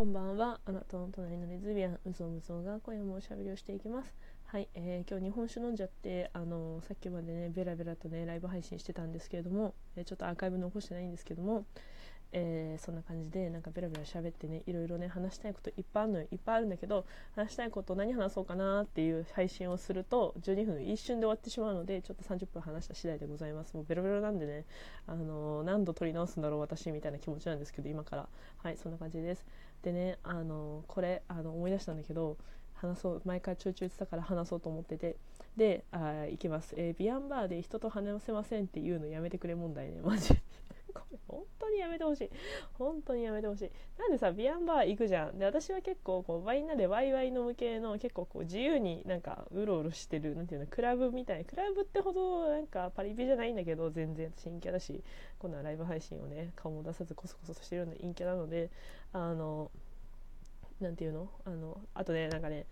こんばんは。あなたの隣のレズビアン、うぞうむぞが今夜もおしゃべりをしていきます。はい、えー、今日日本酒飲んじゃって、あの、さっきまでね、ベラベラとね、ライブ配信してたんですけれども、えー、ちょっとアーカイブ残してないんですけども、えー、そんな感じでなんかベラベラ喋ってねいろいろね話したいこといっぱいあるのよいっぱいあるんだけど話したいこと何話そうかなっていう配信をすると12分一瞬で終わってしまうのでちょっと30分話した次第でございますもうベロベロなんでね、あの、何度撮り直すんだろう私みたいな気持ちなんですけど今からはいそんな感じですでね、あの、これあの思い出したんだけど話そう毎回ちょいちょい言ってたから話そうと思ってて。であいきます、えー、ビアンバーで人と話せませんっていうのやめてくれ問題ねマジ。これ本当にやめてほしい。本当にやめてほしい。なんでさビアンバー行くじゃん。で私は結構こうみんなでワイワイ飲む系の結構こう自由になんかうろうろしてるなんていうのクラブみたいな。クラブってほどなんかパリピじゃないんだけど全然。新キャだし今度はライブ配信をね顔も出さずコソコソしてるような陰キャなのであのなんていうの？あのあとねなんかね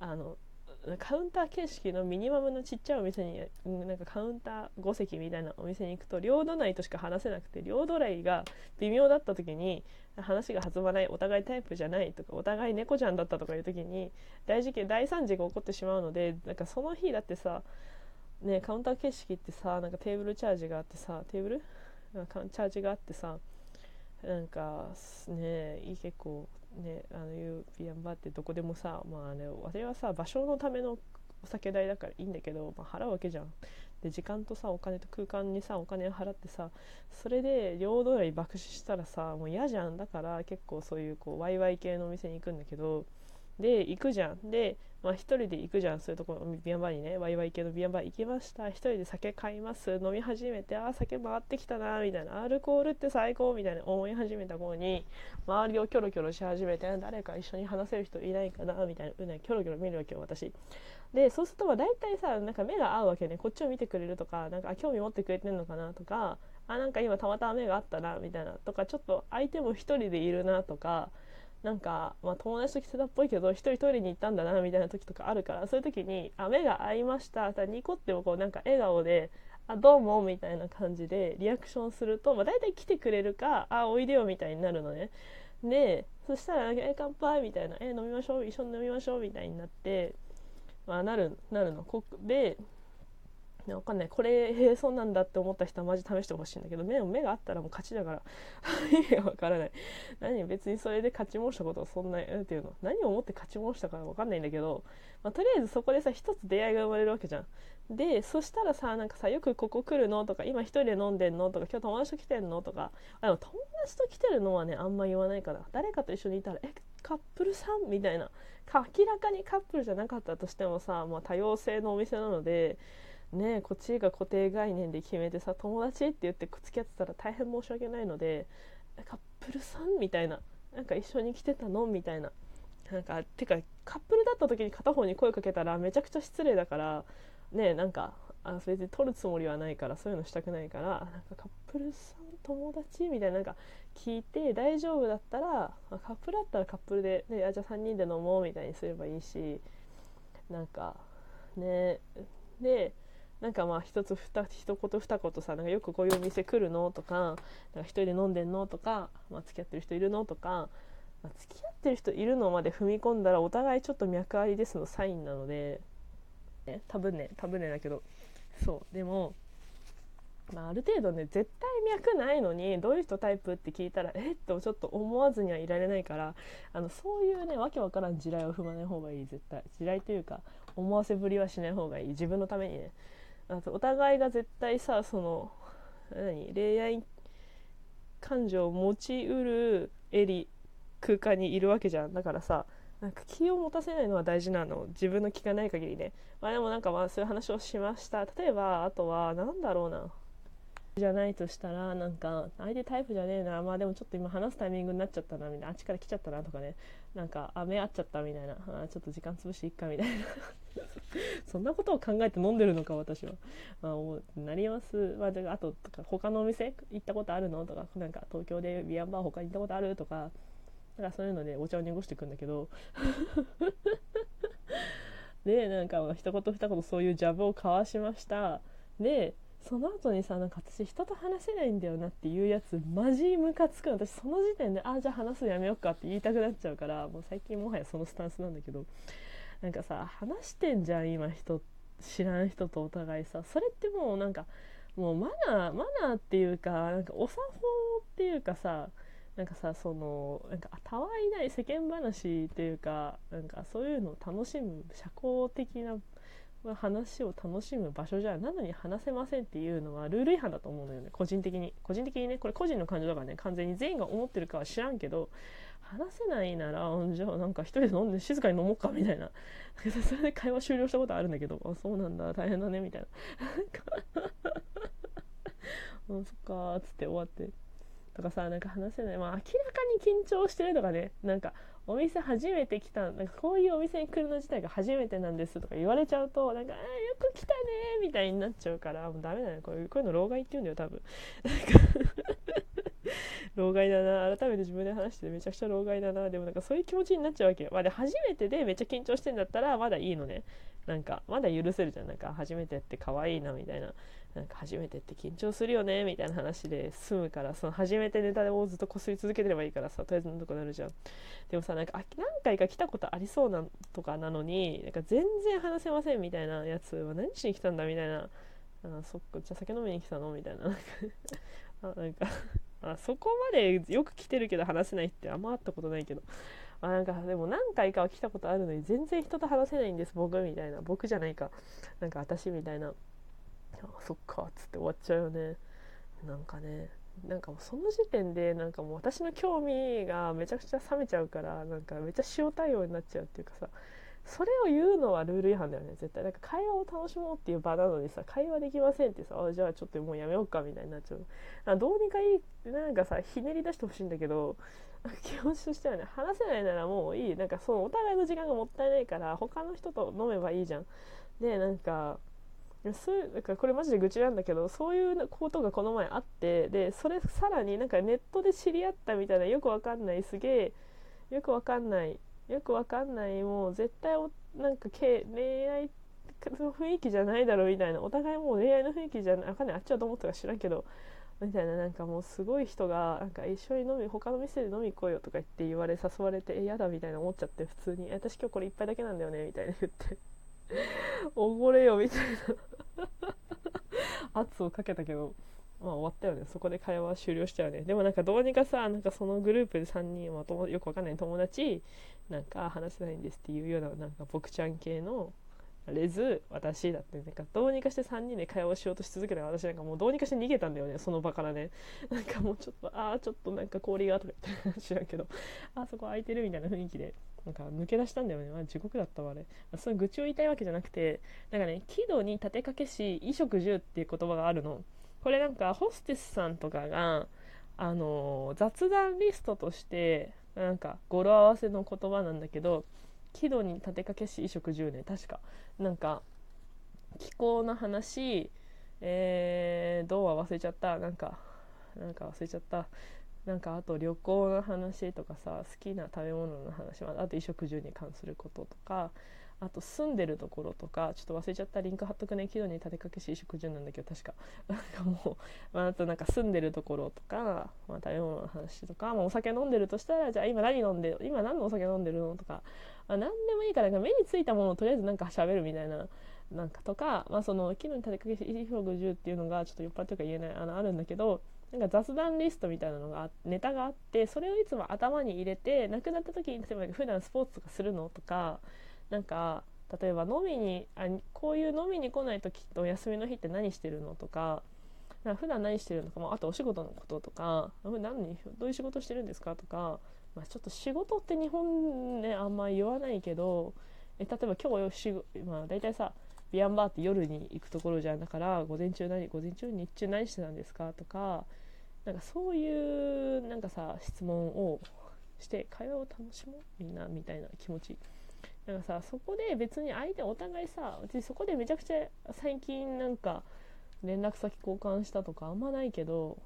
あのカウンター形式のミニマムのちっちゃいお店になんかカウンター5席みたいなお店に行くと領土内としか話せなくて領土内が微妙だった時に話が弾まないお互いタイプじゃないとかお互い猫ちゃんだったとかいう時に大事件大惨事が起こってしまうのでなんかその日だってさねカウンター形式ってさなんかテーブルチャージがあってさテーブル？チャージがあってさなんかね結構ねあのいうピアンバーってどこでもさまあね私はさ場所のためのお酒代だからいいんだけど、まあ、払うわけじゃん。で時間とさお金と空間にさお金を払ってさそれで領土内爆死したらさもう嫌じゃんだから結構そういうこうワイワイ系のお店に行くんだけどで行くじゃん。でまあ、1人で行くじゃん。そういうところビアンバーにね。ワイワイ系のビアンバー行きました。1人で酒買います。飲み始めてあ酒回ってきたなみたいな。アルコールって最高みたいな。思い始めた頃に周りをキョロキョロし始めて誰か一緒に話せる人いないかなみたいな。うねキョロキョロ見るわけよ私。でそうするとまあ大体さなんか目が合うわけね。こっちを見てくれるとかなんか興味持ってくれてるのかなとかあなんか今たまたま目があったなみたいな。とかちょっと相手も1人でいるなとかなんか、まあ、友達と来てたっぽいけど一人トイレに行ったんだなみたいな時とかあるからそういう時に「あ目が合いました」ニコってもこうなんか笑顔で「あどうも」みたいな感じでリアクションすると、まあ、大体来てくれるか「あおいでよ」みたいになるのね。でそしたら「え乾杯」みたいな「え飲みましょう一緒に飲みましょう」みたいになって、まあ、なるなるの。でね、わかんない。これへえそうなんだって思った人はマジ試してほしいんだけど目目があったらもう勝ちだから。意味がわからない。何別にそれで勝ち申したことはそんな何ていうの？何を思って勝ち申したかわかんないんだけど、まあ、とりあえずそこでさ一つ出会いが生まれるわけじゃん。でそしたらさなんかさよくここ来るの？とか今一人で飲んでんの？とか今日友達と来てんの？とか。あでも友達と来てるのはねあんま言わないから。誰かと一緒にいたらえカップルさん？みたいな。明らかにカップルじゃなかったとしてもさ、まあ、多様性のお店なのでねこっちが固定概念で決めてさ友達って言ってくっつき合ってたら大変申し訳ないのでカップルさんみたいななんか一緒に来てたのみたいななんかてかカップルだった時に片方に声かけたらめちゃくちゃ失礼だからねなんかあ別に取るつもりはないからそういうのしたくないからなんかカップルさん友達みたいななんか聞いて大丈夫だったらカップルだったらカップルで、ね、あじゃあ3人で飲もうみたいにすればいいしなんかねでなんかまあ一つ二一言二言さなんかよくこういうお店来るのとかなんか一人で飲んでんのとか、まあ、付き合ってる人いるのとか、まあ、付き合ってる人いるのまで踏み込んだらお互いちょっと脈ありですのサインなので、ね、多分ね多分ねだけどそうでも、まあ、ある程度ね絶対脈ないのにどういう人タイプって聞いたらえっとちょっと思わずにはいられないからあのそういうねわけわからん地雷を踏まない方がいい絶対。地雷というか思わせぶりはしない方がいい。自分のためにね。あとお互いが絶対さその何恋愛感情を持ちうるエリ空間にいるわけじゃん。だからさなんか気を持たせないのは大事なの。自分の気がない限りね。まあでもなんかまあそういう話をしました。例えばあとは何だろうな。じゃないとしたらなんか相手タイプじゃねえな。まあでもちょっと今話すタイミングになっちゃったなみたいな。あっちから来ちゃったなとかね。なんかあ目合っちゃったみたいな。あちょっと時間潰していっかみたいな。そんなことを考えて飲んでるのか私は、まあ、なります、まあ、あととか他のお店行ったことあるのとかなんか東京でビアンバー他に行ったことあるとかなんかそういうのでお茶を濁していくんだけど。でなんか一言二言そういうジャブを交わしました。でその後にさなんか私人と話せないんだよなっていうやつマジムカつくの。私その時点であじゃあ話すのやめようかって言いたくなっちゃうからもう最近もはやそのスタンスなんだけどなんかさ話してんじゃん今人知らん人とお互いさそれってもうなんかもうマナーマナーっていうかなんかお作法っていうかさなんかさそのなんかたわいない世間話っていうかなんかそういうのを楽しむ社交的な話を楽しむ場所じゃなのに話せませんっていうのはルール違反だと思うのよね。個人的に。個人的にねこれ個人の感情だからね。完全に全員が思ってるかは知らんけど話せないならじゃあなんか一人で飲んで静かに飲もうかみたいな。それで会話終了したことあるんだけどあそうなんだ。大変だねみたいな。そっかっつって終わって。とかさなんか話せない。まあ明らかに緊張してるとかね。なんかお店初めて来たなんかこういうお店に来るの自体が初めてなんですとか言われちゃうとなんか「あよく来たね」みたいになっちゃうからもうダメだよこういうこういうの老害って言うんだよ多分。なんか老害だな。改めて自分で話しててめちゃくちゃ老害だな。でもなんかそういう気持ちになっちゃうわけよ、まあ、で初めてでめっちゃ緊張してんだったらまだいいのね。なんかまだ許せるじゃん。なんか初めてって可愛いなみたいな。なんか初めてって緊張するよね。みたいな話で済むから。その初めてネタをずっとこすり続けてればいいからさ。とりあえずなんとかなるじゃん。でもさなんか何回か来たことありそうなとかなのになんか全然話せませんみたいなやつ。は何しに来たんだみたいな。あそっか。じゃあ酒飲みに来たのみたいな。あなんか。あそこまでよく来てるけど話せないってあんま会ったことないけど。あなんかでも何回かは来たことあるのに全然人と話せないんです僕みたいな。僕じゃないか。なんか私みたいな。そっかっつって終わっちゃうよね。なんかね。なんかもうその時点でなんかもう私の興味がめちゃくちゃ冷めちゃうからなんかめっちゃ塩対応になっちゃうっていうかさ。それを言うのはルール違反だよね。絶対なんか会話を楽しもうっていう場なのにさ会話できませんってさあじゃあちょっともうやめようかみたいになっちゃう。どうにかいいなんかさひねり出してほしいんだけど 気持ちとしてはね話せないならもういい。なんかそのお互いの時間がもったいないから他の人と飲めばいいじゃん。でなんかそうなんかこれマジで愚痴なんだけどそういうことがこの前あってでそれさらになんかネットで知り合ったみたいなよくわかんないすげえよくわかんないよくわかんないもう絶対おなんか恋愛の雰囲気じゃないだろうみたいなお互いもう恋愛の雰囲気じゃないあかんないあっちはどう思ったか知らんけどみたいななんかもうすごい人がなんか一緒に飲み他の店で飲み行こうよとか言って言われ誘われてえ嫌だみたいな思っちゃって普通に。私今日これ1杯だけなんだよねみたいな言って。おごれよみたいな。圧をかけたけど。まあ終わったよね。そこで会話は終了したよね。でもなんかどうにかさなんかそのグループで3人はとよくわかんない友達なんか話せないんですっていうようななんか僕ちゃん系のレズ私だってなんかどうにかして3人で会話をしようとし続けた私なんかもうどうにかして逃げたんだよねその場からね。なんかもうちょっとああちょっとなんか氷がとか言って知らんけどあそこ空いてるみたいな雰囲気でなんか抜け出したんだよね、まあ、地獄だったわあれ。その愚痴を言いたいわけじゃなくてなんかね喜怒に立てかけし衣食住っていう言葉があるの。これなんかホステスさんとかがあの雑談リストとしてなんか語呂合わせの言葉なんだけど喜怒に立てかけし衣食住ね確か。なんか気候の話えー、どうは忘れちゃった。なんかなんか忘れちゃった。なんかあと旅行の話とかさ好きな食べ物の話。あと衣食住に関することとかあと住んでるところとかちょっと忘れちゃったリンク貼っとくね。昨日に立てかけし食住なんだけど確か。なんかもう、まあ、あとなんか住んでるところとか、まあ、食べ物の話とか、まあ、お酒飲んでるとしたらじゃあ今何飲んで今何のお酒飲んでるのとか、まあ、何でもいいから目についたものをとりあえずなんか喋るみたいななんかとか、まあ、その昨日に立てかけし衣食住っていうのがちょっと酔っ払ってるか言えないあのあるんだけどなんか雑談リストみたいなのがネタがあってそれをいつも頭に入れて亡くなった時に例えば普段スポーツとかするのとかなんか例えば飲みにあこういう飲みに来ない時とお休みの日って何してるのとかか普段何してるのかもあとお仕事のこととか何どういう仕事してるんですかとか、まあ、ちょっと仕事って日本ねあんま言わないけどえ例えば今日、まあ、大体さビアンバーって夜に行くところじゃんだから午前中何午前中日中何してたんですかとかなんかそういうなんかさ質問をして会話を楽しもうみんなみたいな気持ち。なんかさそこで別に相手お互いさ私そこでめちゃくちゃ最近なんか連絡先交換したとかあんまないけど、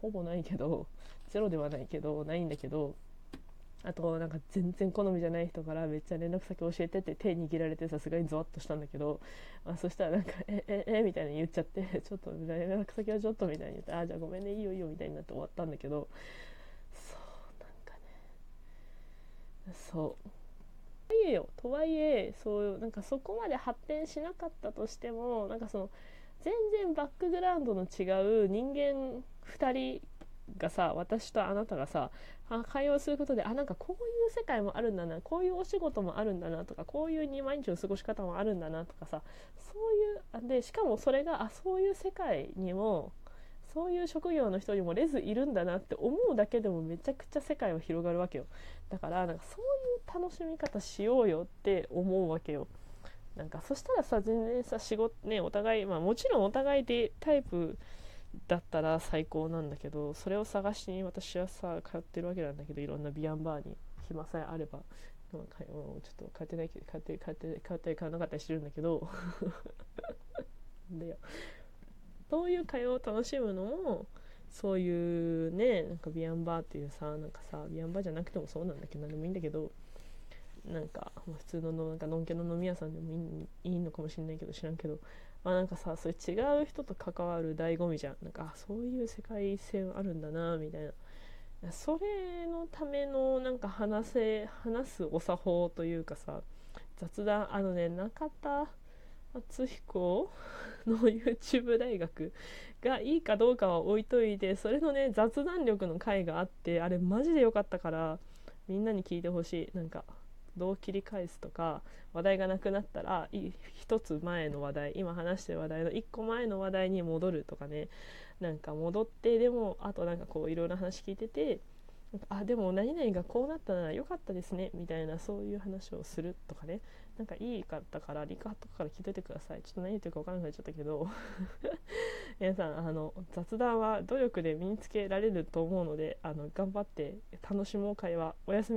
ほぼないけどゼロではないけどないんだけどあとなんか全然好みじゃない人からめっちゃ連絡先教えてって手握られてさすがにゾワッとしたんだけど、まあ、そしたらなんか「えええみたいに言っちゃって「ちょっと連絡先はちょっと」みたいに言って「あじゃあごめんねいいよいいよ」みたいになって終わったんだけどそうなんかね。そう。えよ。とはいえそうなんかそこまで発展しなかったとしてもなんかその全然バックグラウンドの違う人間2人がさ私とあなたがさ会話をすることであなんかこういう世界もあるんだなこういうお仕事もあるんだなとかこういう毎日の過ごし方もあるんだなとかさそういうでしかもそれがあそういう世界にもそういう職業の人にもレズいるんだなって思うだけでもめちゃくちゃ世界は広がるわけよ。だからなんかそういう楽しみ方しようよって思うわけよ。なんかそしたらさ全然さ仕事ねお互いまあもちろんお互いでタイプだったら最高なんだけどそれを探しに私はさ通ってるわけなんだけどいろんなビアンバーに暇さえあれば。ちょっと通ってないけど通って通って通ったり通わなかったりしてるんだけど。でよ。そういう会話を楽しむのもそういうねなんかビアンバーっていうさなんかさビアンバーじゃなくてもそうなんだけど何でもいいんだけどなんか普通ののなんかのんけの飲み屋さんでもいいいいのかもしれないけど知らんけどまあなんかさそういう違う人と関わる醍醐味じゃん。なんかそういう世界線あるんだなみたいな。それのためのなんか話せ話すお作法というかさ雑談あのね中田敦彦の YouTube 大学がいいかどうかは置いといてそれのね雑談力の回があってあれマジで良かったからみんなに聞いてほしい。なんかどう切り返すとか話題がなくなったら一つ前の話題今話してる話題の一個前の話題に戻るとかね。なんか戻ってでもあとなんかこういろいろ話聞いててあでも何々がこうなったなら良かったですねみたいなそういう話をするとかね。なんかいいかったからリカとかから聞いといてください。ちょっと何言ってるか分からなくなっちゃったけど。皆さんあの雑談は努力で身につけられると思うのであの頑張って楽しもう会話おやすみ。